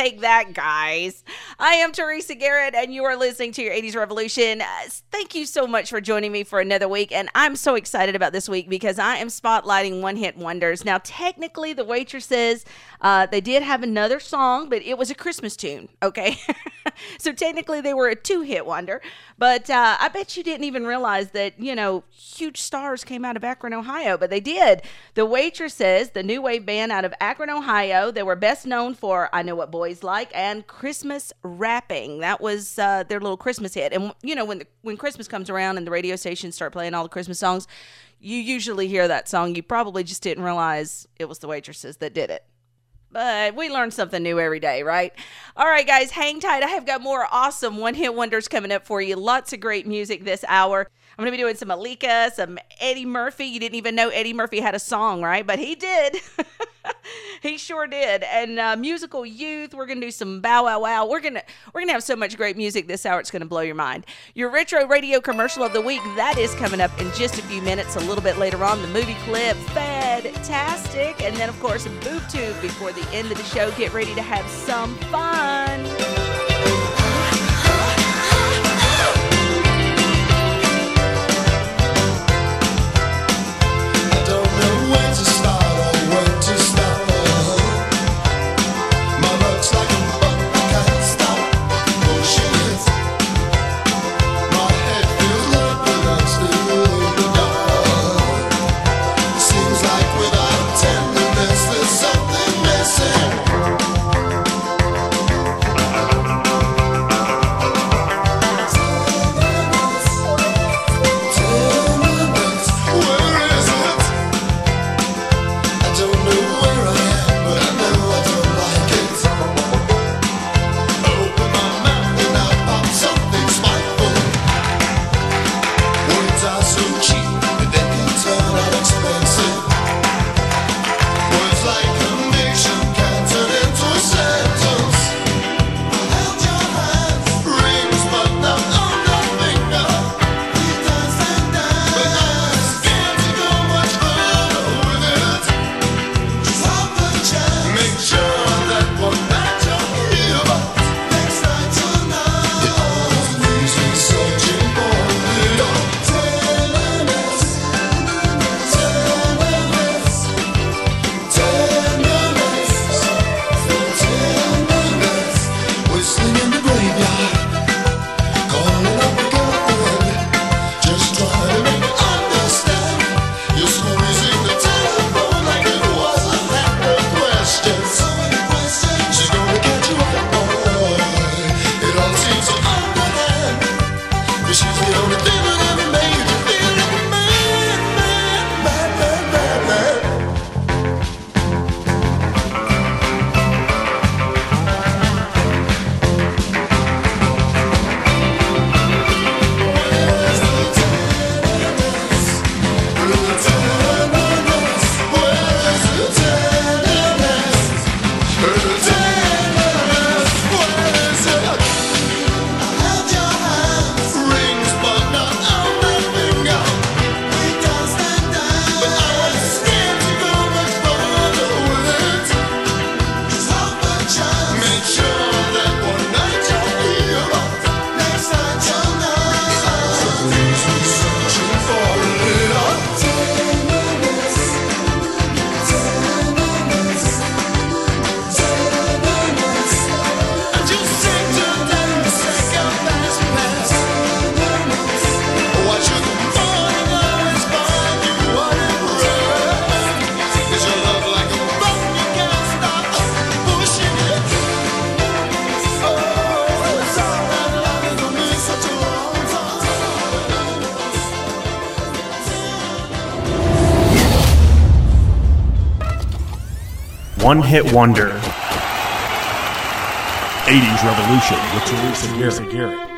Take that, guys. I am Teresa Garrett, and you are listening to your 80s revolution. Uh, thank you so much for joining me for another week. And I'm so excited about this week because I am spotlighting one hit wonders. Now, technically, the waitresses, uh, they did have another song, but it was a Christmas tune, okay? so technically, they were a two hit wonder. But uh, I bet you didn't even realize that, you know, huge stars came out of Akron, Ohio, but they did. The Waitresses, the new wave band out of Akron, Ohio, they were best known for I Know What Boys Like and Christmas Rapping. That was uh, their little Christmas hit. And, you know, when, the, when Christmas comes around and the radio stations start playing all the Christmas songs, you usually hear that song. You probably just didn't realize it was the Waitresses that did it. But we learn something new every day, right? All right, guys, hang tight. I have got more awesome one hit wonders coming up for you. Lots of great music this hour. I'm going to be doing some Aneka, some Eddie Murphy. You didn't even know Eddie Murphy had a song, right? But he did. he sure did. And uh, musical youth. We're going to do some Bow Wow Wow. We're going to we're going to have so much great music this hour. It's going to blow your mind. Your retro radio commercial of the week that is coming up in just a few minutes. A little bit later on, the movie clip, fantastic, and then of course boob tube before the end of the show. Get ready to have some fun. One hit wonder. 80s Revolution with Teresa Garrett.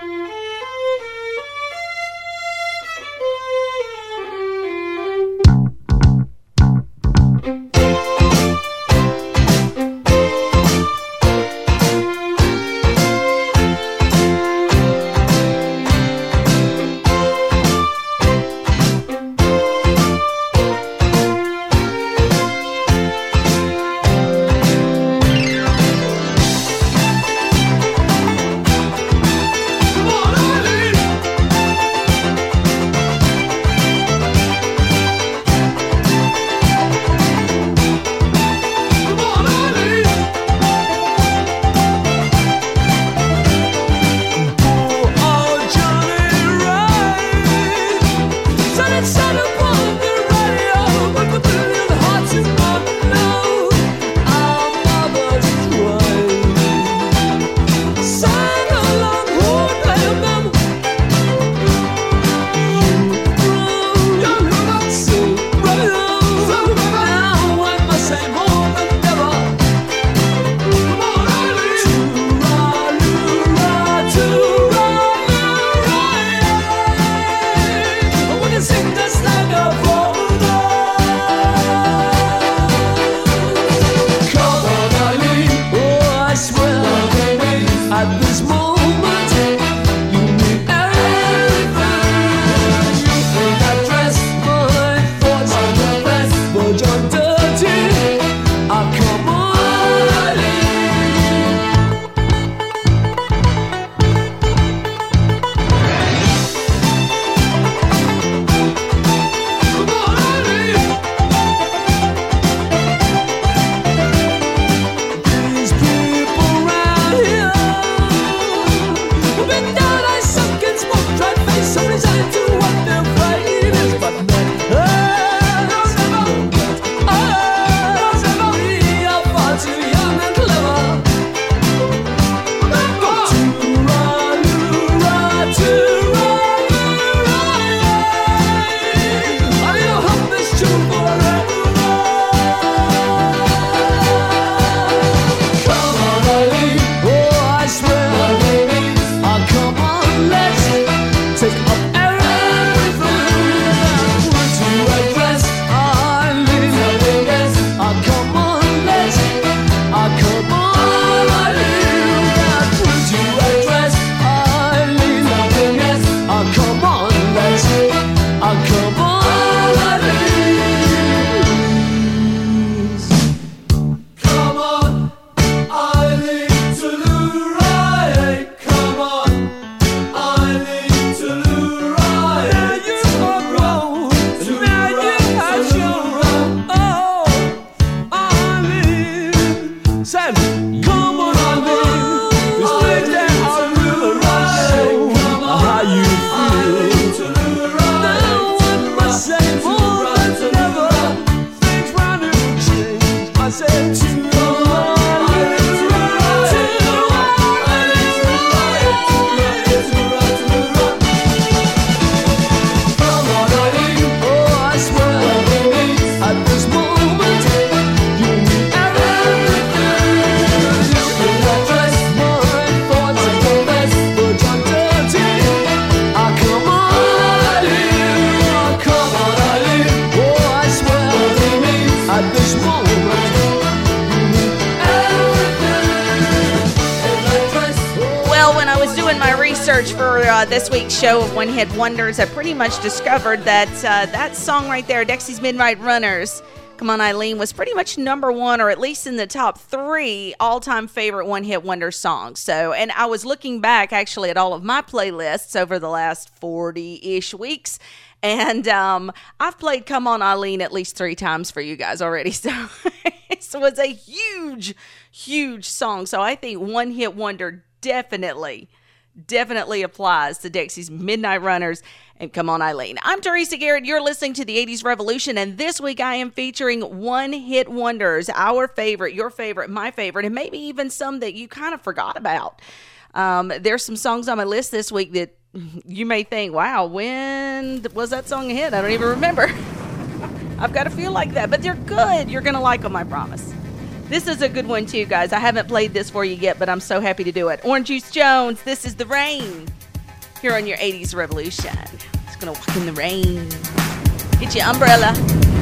Uh, this week's show of One Hit Wonders, I pretty much discovered that uh, that song right there, Dexy's Midnight Runners, Come On Eileen, was pretty much number one, or at least in the top three all time favorite One Hit Wonder songs. So, and I was looking back actually at all of my playlists over the last 40 ish weeks. And um, I've played Come On Eileen at least three times for you guys already. So it was a huge, huge song. So I think One Hit Wonder definitely, definitely applies to Dexy's Midnight Runners and Come On Eileen. I'm Teresa Garrett. You're listening to the 80s Revolution. And this week I am featuring One Hit Wonders, our favorite, your favorite, my favorite, and maybe even some that you kind of forgot about. Um, there's some songs on my list this week that you may think, wow, when was that song a hit? I don't even remember. I've got to feel like that, but they're good. You're going to like them, I promise. This is a good one, too, guys. I haven't played this for you yet, but I'm so happy to do it. Orange Juice Jones, this is The Rain. Here on your 80s Revolution. Just going to walk in the rain. Get your umbrella.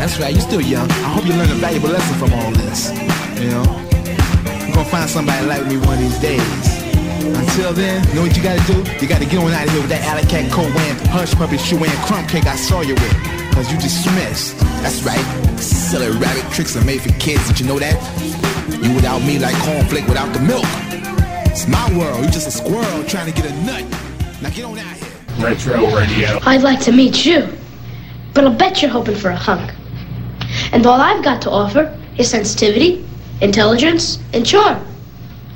That's right, you're still young. I hope you learn a valuable lesson from all this. You know? You're gonna find somebody like me one of these days. Until then, you know what you gotta do? You gotta get on out of here with that alley cat coat wearing, hush puppy shoe wearing crumb cake I saw you with. Cause you dismissed. That's right. Silly rabbit tricks are made for kids, did you know that? You without me like cornflake without the milk. It's my world, You're just a squirrel trying to get a nut. Now get on out here. Retro Radio. I'd like to meet you, but I'll bet you're hoping for a hunk. And all I've got to offer is sensitivity, intelligence, and charm.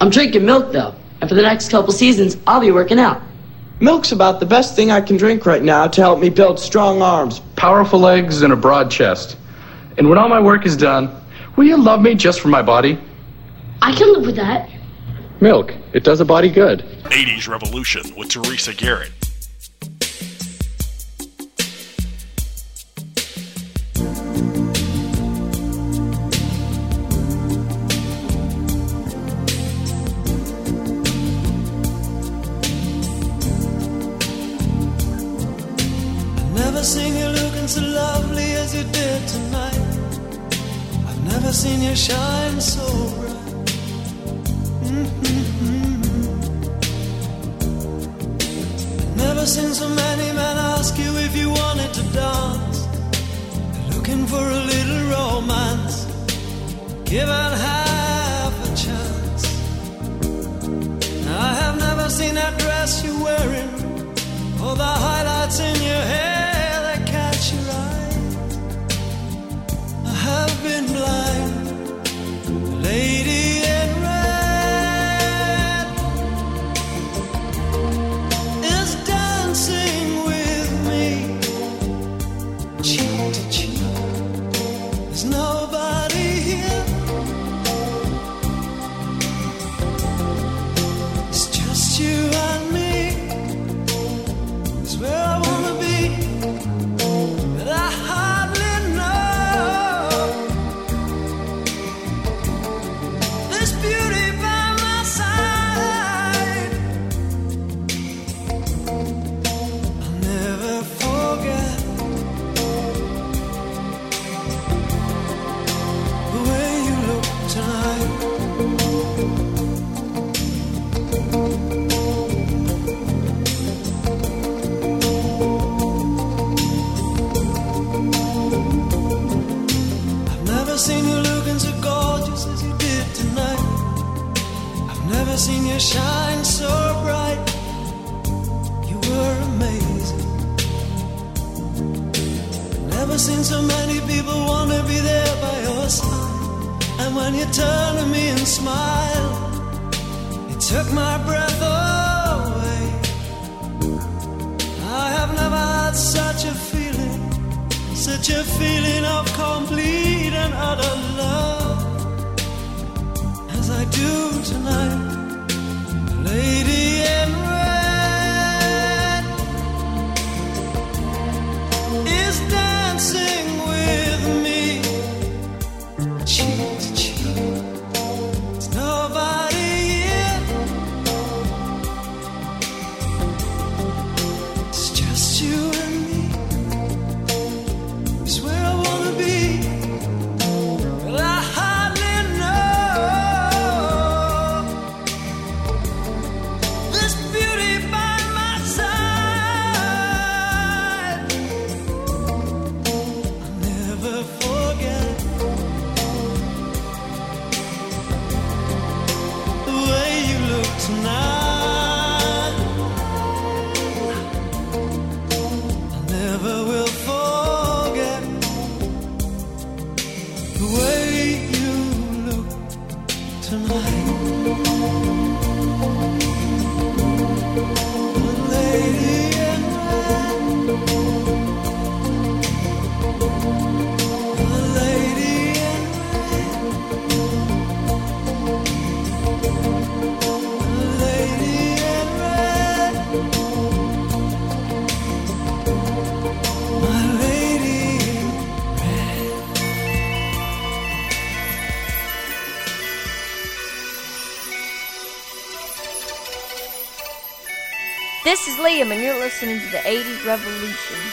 I'm drinking milk though, and for the next couple seasons, I'll be working out. Milk's about the best thing I can drink right now to help me build strong arms. powerful legs, and a broad chest. And when all my work is done, will you love me just for my body? I can live with that. Milk, it does a body good. 80s Revolution with Teresa Garrett. So lovely as you did tonight. I've never seen you shine so bright. Mhm. Never seen so many men ask you if you wanted to dance. Looking for a little romance, Give given half a chance. I have never seen that dress you're wearing. or the highlights in your hair blind, lady listening to the 80s Revolution.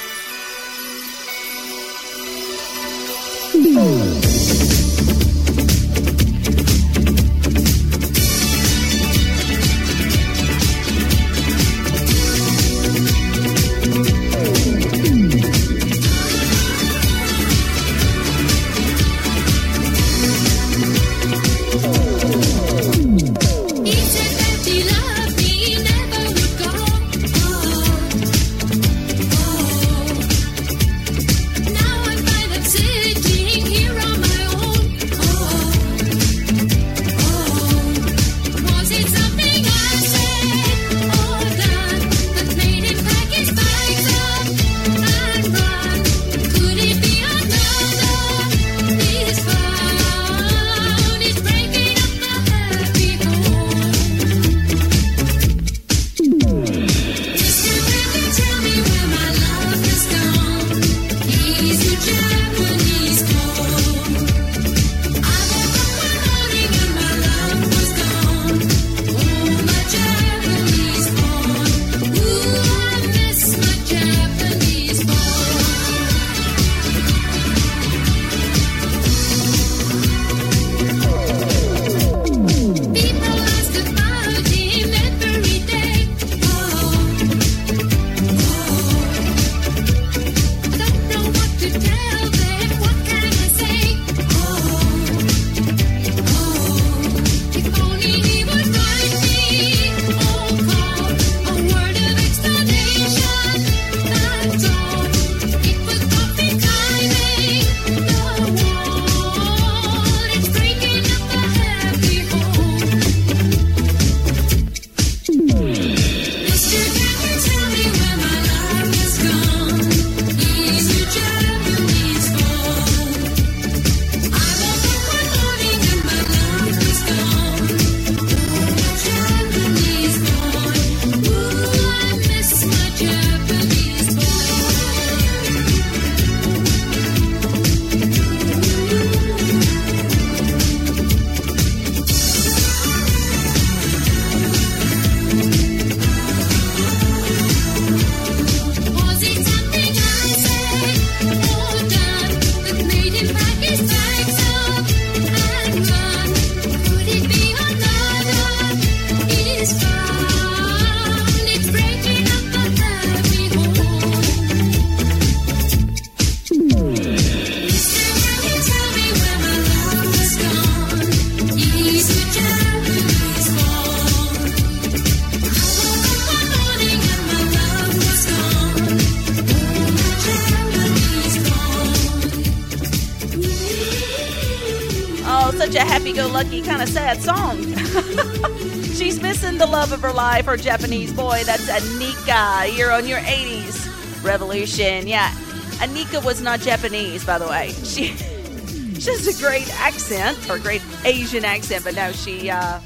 Happy-go-lucky kind of sad song. She's missing the love of her life, her Japanese boy. That's Aneka. You're on your 80s revolution. Yeah, Aneka was not Japanese, by the way. She she has a great accent or great Asian accent, but no, she uh,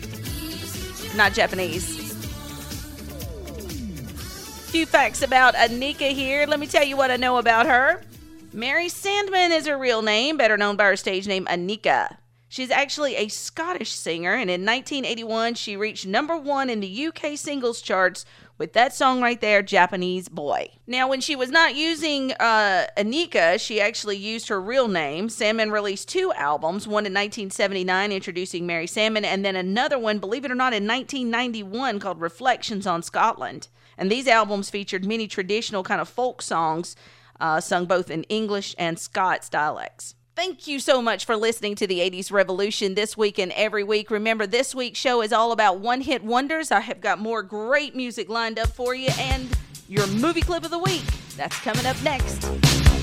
not Japanese. Few facts about Aneka here. Let me tell you what I know about her. Mary Sandeman is her real name, better known by her stage name Aneka. She's actually a Scottish singer, and in 1981, she reached number one in the UK singles charts with that song right there, Japanese Boy. Now, when she was not using uh, Aneka, she actually used her real name. Salmon released two albums, one in 1979 introducing Mary Salmon, and then another one, believe it or not, in 1991 called Reflections on Scotland. And these albums featured many traditional kind of folk songs uh, sung both in English and Scots dialects. Thank you so much for listening to the 80s Revolution this week and every week. Remember, this week's show is all about one hit wonders. I have got more great music lined up for you and your movie clip of the week. That's coming up next.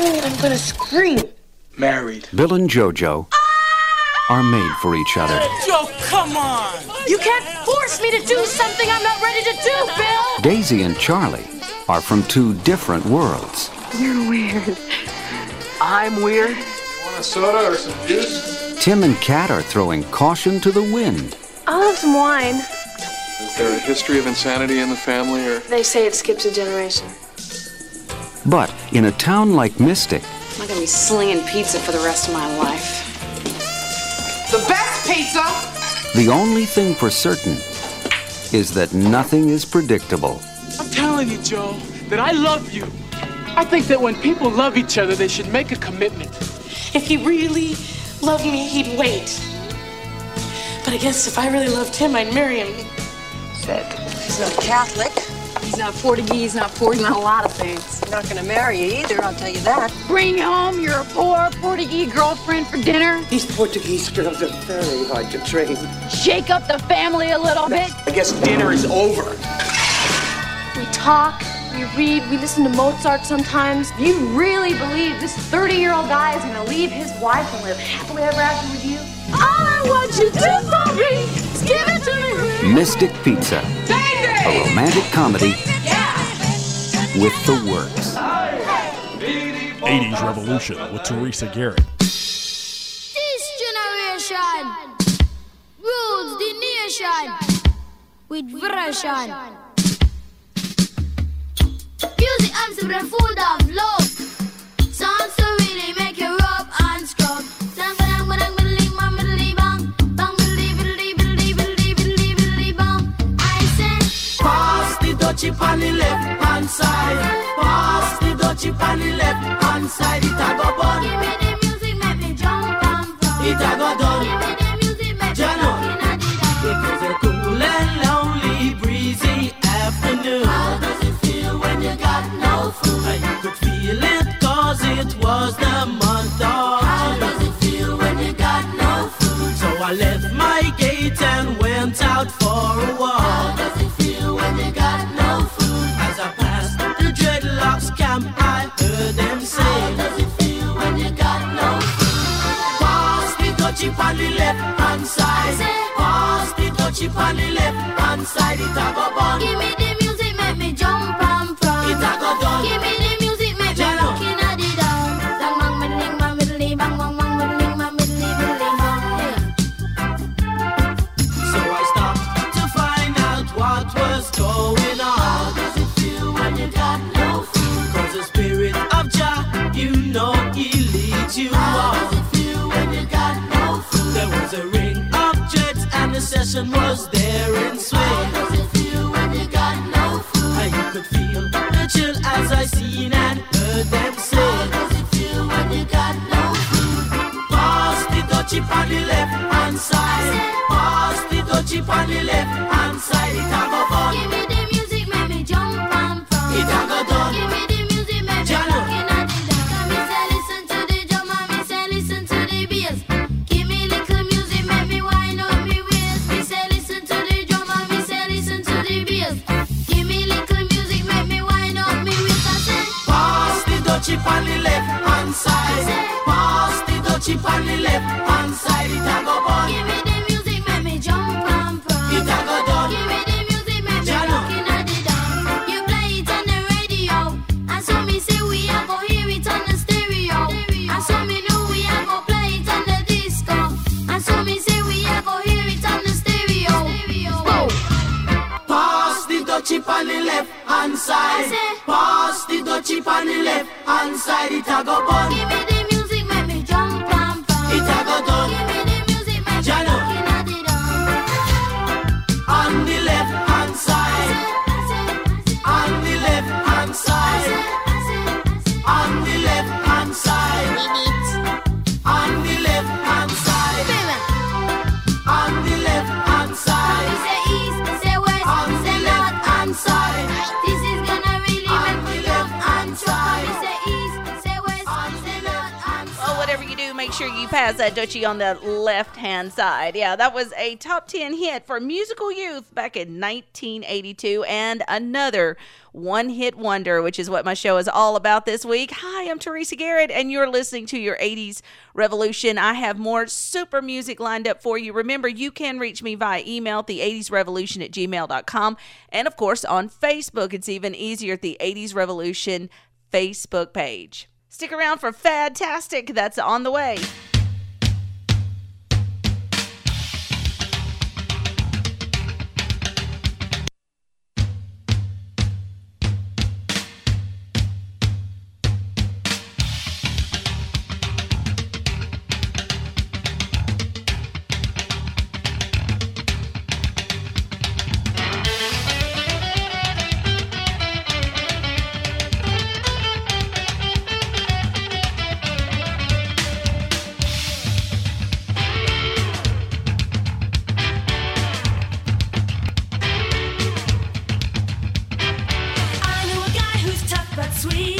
So afraid I'm gonna scream. Married. Bill and JoJo are made for each other. Joe, come on! You can't force me to do something I'm not ready to do, Bill! Daisy and Charlie are from two different worlds. You're weird. I'm weird. Want a soda or some juice? Tim and Kat are throwing caution to the wind. I'll have some wine. Is there a history of insanity in the family, or They say it skips a generation. But in a town like Mystic, I'm not gonna be slinging pizza for the rest of my life. The best pizza! the only thing for certain is that nothing is predictable. I'm telling you, Joe, that I love you. I think that when people love each other, they should make a commitment. If he really loved me, he'd wait. But I guess if I really loved him, I'd marry him. Said. He's not Catholic. He's not Portuguese, not Portuguese, not a lot of things. He's not gonna marry you either, I'll tell you that. Bring home your poor Portuguese girlfriend for dinner. These Portuguese girls are very hard to train. Shake up the family a little bit. I guess dinner is over. We talk, we read, we listen to Mozart sometimes. You really believe this 30 year old guy is gonna leave his wife and live happily ever after with you? All I want you do for me is give it to me. Mystic Pizza, a romantic comedy with the works. 80s Revolution with Teresa Garrett. This generation rules the nation with version. Music I'm super full of love. Songs to really make you on the left hand side. Pass the dutchie on the left hand side. It a go bun. give me the music, make me jump and from. It a go done. Give me the music, make me Jano. walk in the. It was a cool and lonely, breezy afternoon. How does it feel when you got no food? You could feel it cause it was the month of How does it feel when you got no food? So I left my gate and went out for a walk. Pass on the left hand side. Pass the dutchie on the left hand side. It a go bun. Give me the and was there in swing. How does it feel when you got no food? And you could feel the chill as I seen and heard them say. How does it feel when you got no food? Pass the dutchie on the left hand side. Pass the dutchie on the left side. Pass the dutchie on the left hand side. It a go bun. Give me the pass that Dutchie on the left hand side. Yeah, that was a top 10 hit for musical youth back in 1982 and another one hit wonder, which is what my show is all about this week. Hi, I'm Teresa Garrett, and you're listening to your 80s Revolution. I have more super music lined up for you. Remember, you can reach me via email, the 80s Revolution at gmail.com, and of course on Facebook. It's even easier at the 80s Revolution Facebook page. Stick around for Fantastic, that's on the way. Sweet.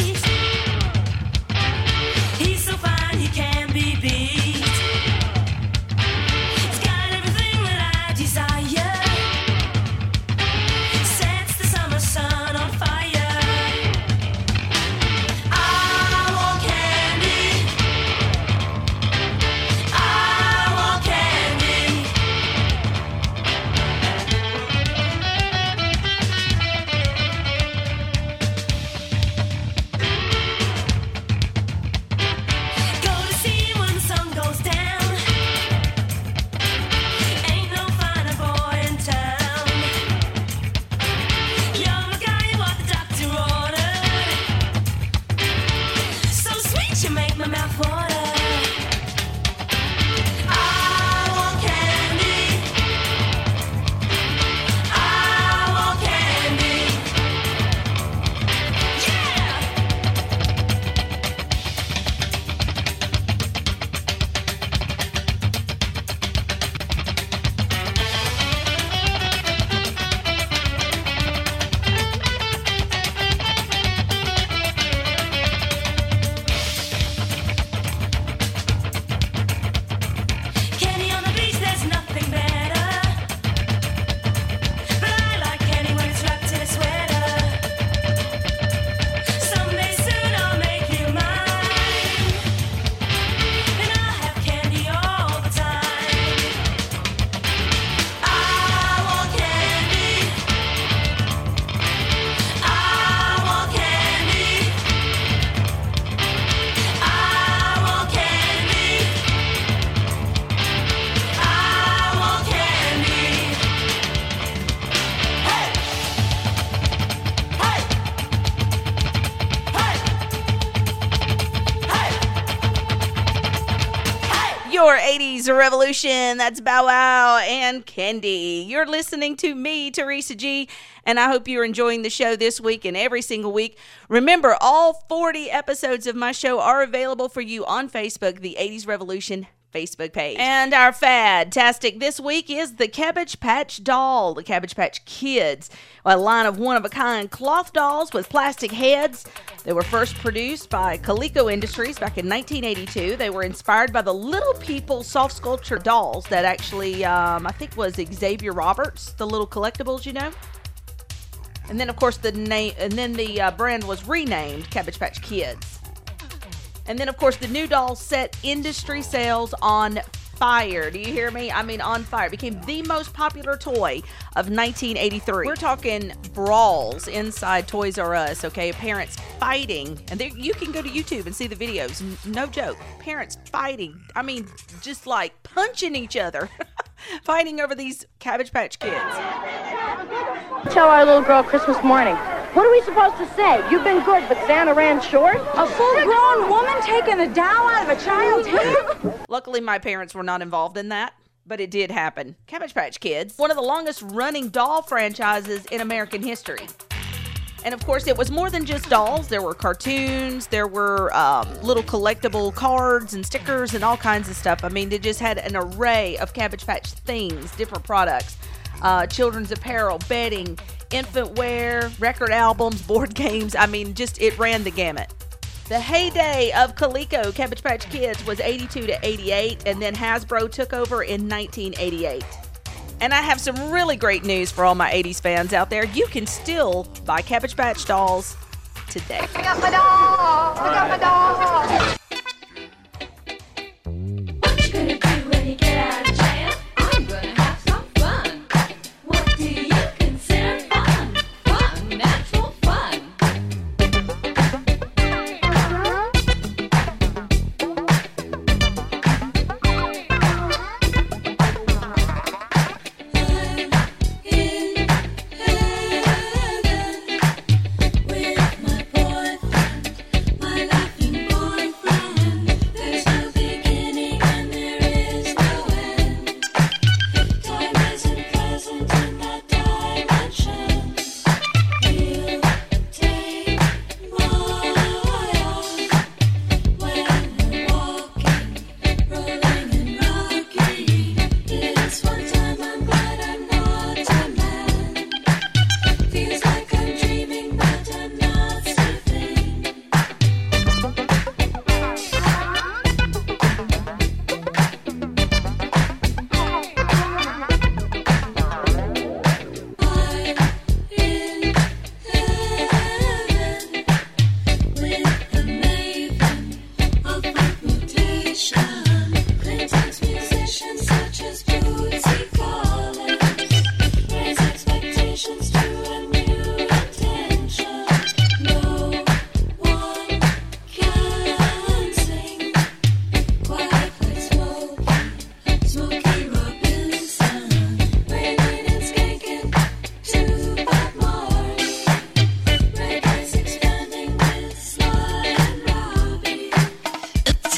Your 80s revolution. That's Bow Wow and Candy. You're listening to me, Teresa G, and I hope you're enjoying the show this week and every single week. Remember, all 40 episodes of my show are available for you on Facebook, the 80s Revolution Facebook page. And our fantastic this week is the Cabbage Patch Doll, the Cabbage Patch Kids, a line of one of a kind cloth dolls with plastic heads. They were first produced by Coleco Industries back in 1982. They were inspired by the Little People soft sculpture dolls that actually, um, I think, was Xavier Roberts, the little collectibles, you know. And then, of course, the name, and then the uh, brand was renamed Cabbage Patch Kids. And then, of course, the new doll set industry sales on fire. Do you hear me? I mean, on fire. It became the most popular toy of 1983. We're talking brawls inside Toys R Us, okay? Parents fighting. And there, you can go to YouTube and see the videos. No joke. Parents fighting. I mean, just like punching each other, fighting over these Cabbage Patch Kids. Tell our little girl Christmas morning. What are we supposed to say? You've been good, but Santa ran short? A full-grown woman taking a doll out of a child's hand? Luckily, my parents were not involved in that, but it did happen. Cabbage Patch Kids, one of the longest running doll franchises in American history. And of course, it was more than just dolls. There were cartoons, there were um, little collectible cards and stickers and all kinds of stuff. I mean, they just had an array of Cabbage Patch things, different products, uh, children's apparel, bedding, infant wear, record albums, board games. I mean, just it ran the gamut. The heyday of Coleco Cabbage Patch Kids was 82 to 88, and then Hasbro took over in 1988. And I have some really great news for all my 80s fans out there. You can still buy Cabbage Patch dolls today.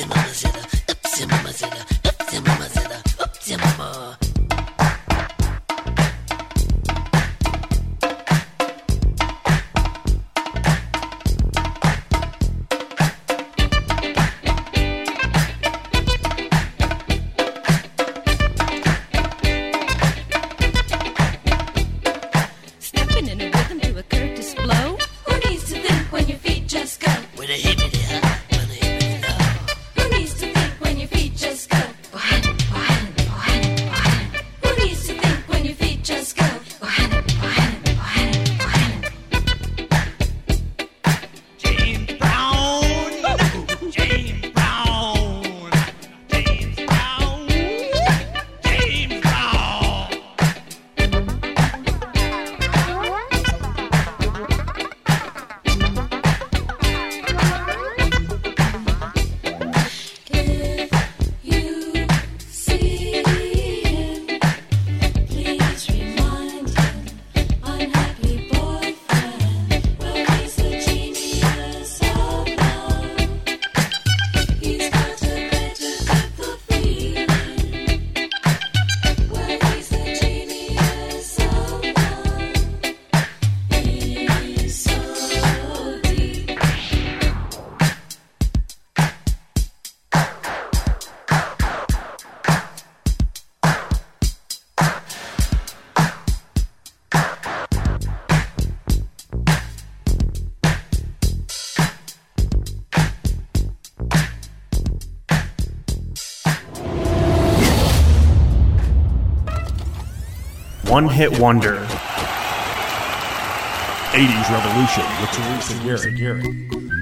Emotions. one hit wonder. 80s Revolution with Teresa Garrett.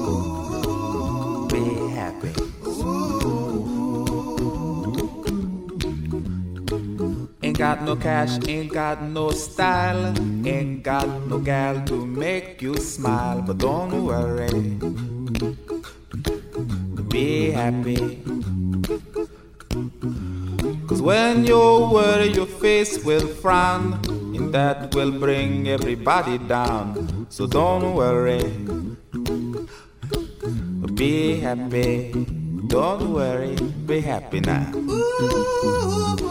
Got no cash, ain't got no style, ain't got no gal to make you smile, but don't worry. Be happy. Cause when you worry, your face will frown, and that will bring everybody down. So don't worry. Be happy. Don't worry. Be happy now.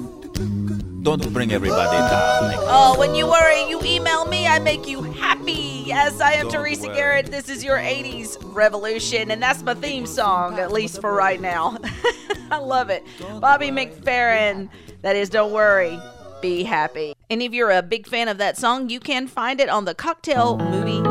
Don't bring everybody down. Like Oh, when you worry, you email me. I make you happy. Yes, I am Don't Teresa worry. Garrett. This is your 80s revolution, and that's my theme song, at least for right now. I love it. Bobby McFerrin. That is Don't Worry, Be Happy. And if you're a big fan of that song, you can find it on the Cocktail movie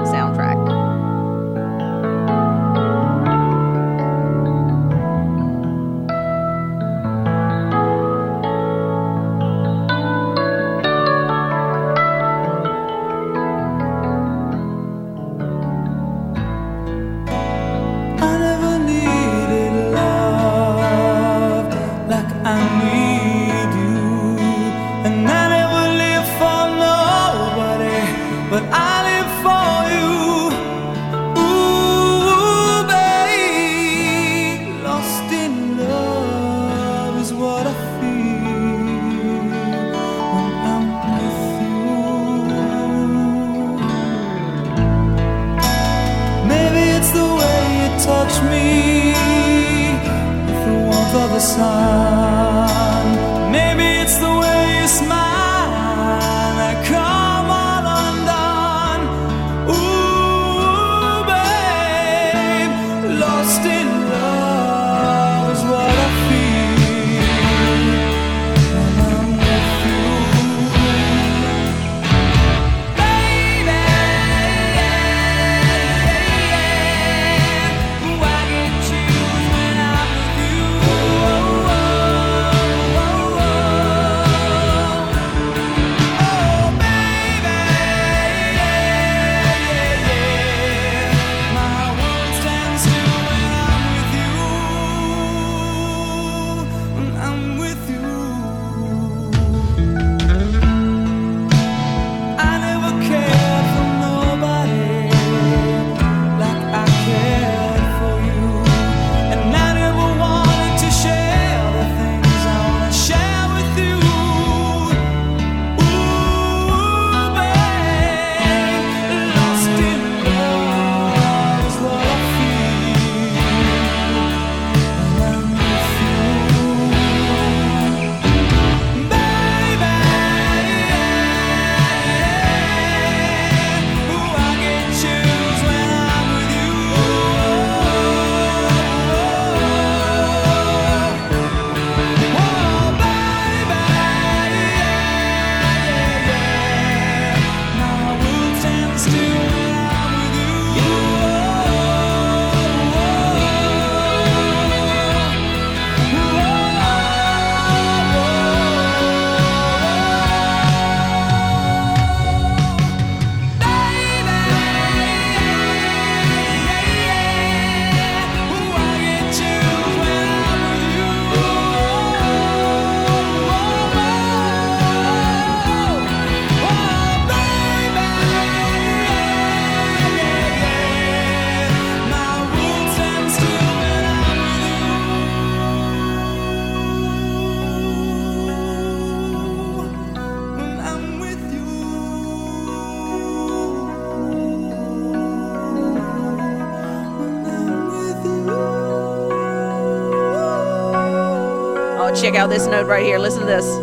check out this note right here. Listen to this.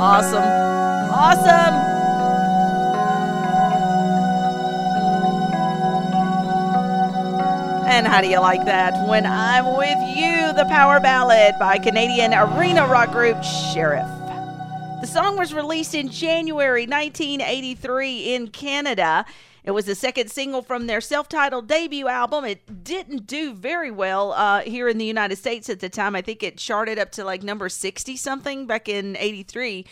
awesome. Awesome. And how do you like that? When I'm with you, the power ballad by Canadian arena rock group Sheriff. The song was released in January 1983 in Canada. It was the second single from their self titled debut album. It didn't do very well uh, here in the United States at the time. I think it charted up to like number 60 something back in 83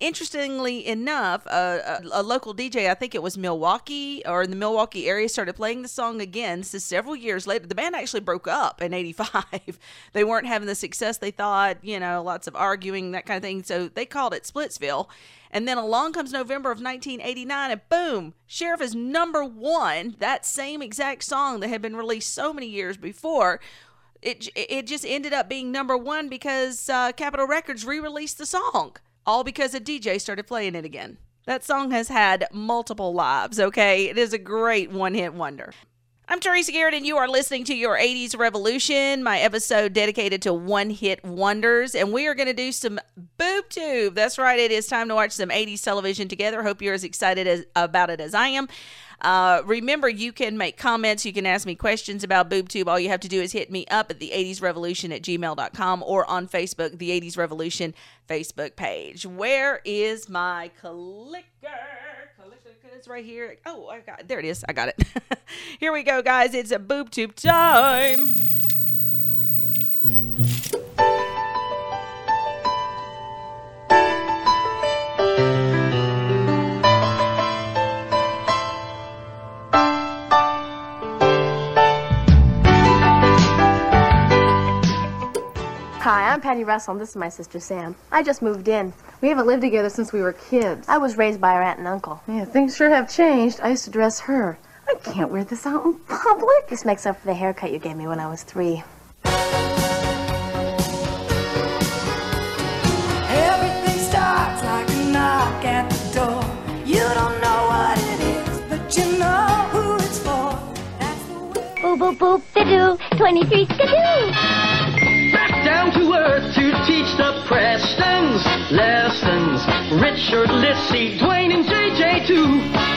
interestingly enough, uh, a, a local DJ, I think it was Milwaukee or in the Milwaukee area, started playing the song again. So several years later, the band actually broke up in '85. they weren't having the success they thought. You know, lots of arguing, that kind of thing. So they called it Splitsville. And then along comes November of 1989, and boom, Sheriff is number one. That same exact song that had been released so many years before it it just ended up being number one because uh, Capitol Records re-released the song, all because a DJ started playing it again. That song has had multiple lives. Okay, it is a great one-hit wonder. I'm Teresa Garrett, and you are listening to your 80s Revolution, my episode dedicated to one hit wonders. And we are going to do some boob tube. That's right, it is time to watch some 80s television together. Hope you're as excited as, about it as I am. Uh, remember, you can make comments. You can ask me questions about BoobTube. All you have to do is hit me up at the 80s Revolution at gmail.com or on Facebook, the 80s Revolution Facebook page. Where is my clicker? It's right here. Oh, I got there. It is. I got it. here we go, guys. It's a BoobTube time. Russell, and this is my sister Sam. I just moved in. We haven't lived together since we were kids. I was raised by our aunt and uncle. Yeah, things sure have changed. I used to dress her. I can't wear this out in public. This makes up for the haircut you gave me when I was three. Everything starts like a knock at the door. You don't know what it is, but you know who it's for. Boop boop boop da doo, 23 skidoo. Back down to earth the Prestons lessons. Richard, Lissy, Dwayne, and JJ too.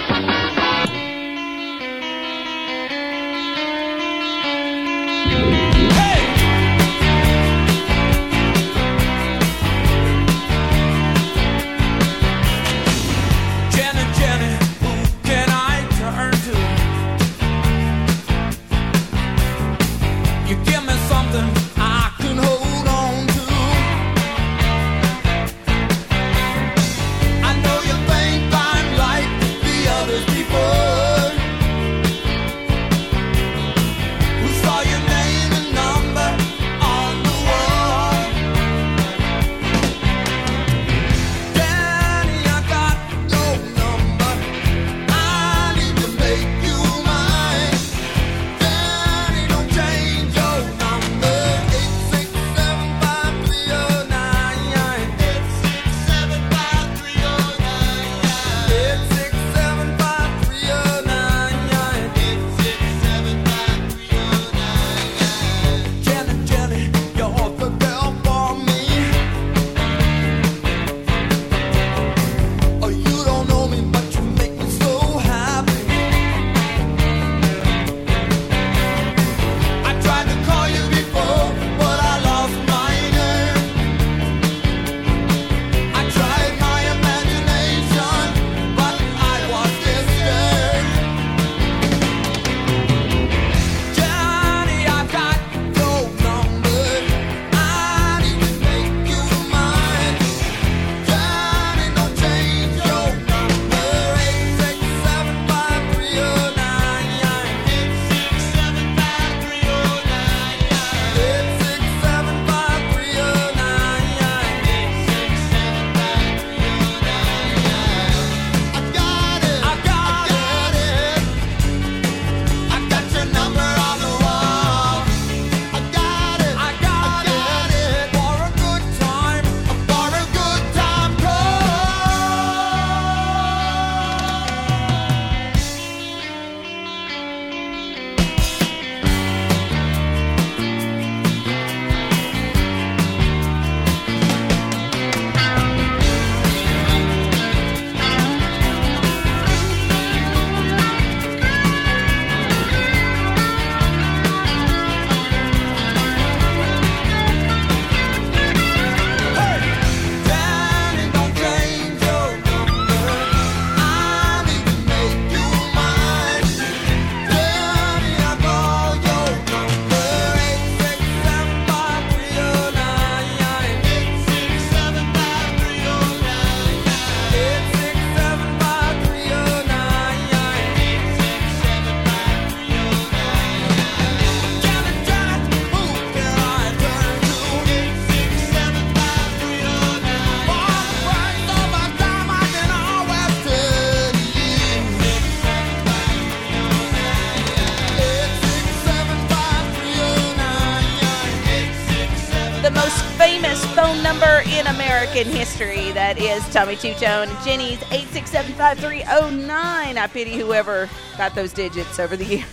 That is Tommy Tutone. Jenny's 8675309. I pity whoever got those digits over the years.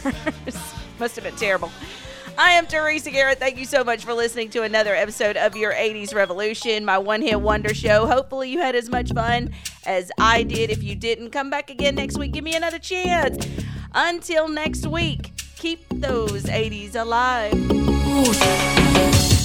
Must have been terrible. I am Teresa Garrett. Thank you so much for listening to another episode of your 80s Revolution, my one hit wonder show. Hopefully, you had as much fun as I did. If you didn't, come back again next week. Give me another chance. Until next week, keep those 80s alive. Hey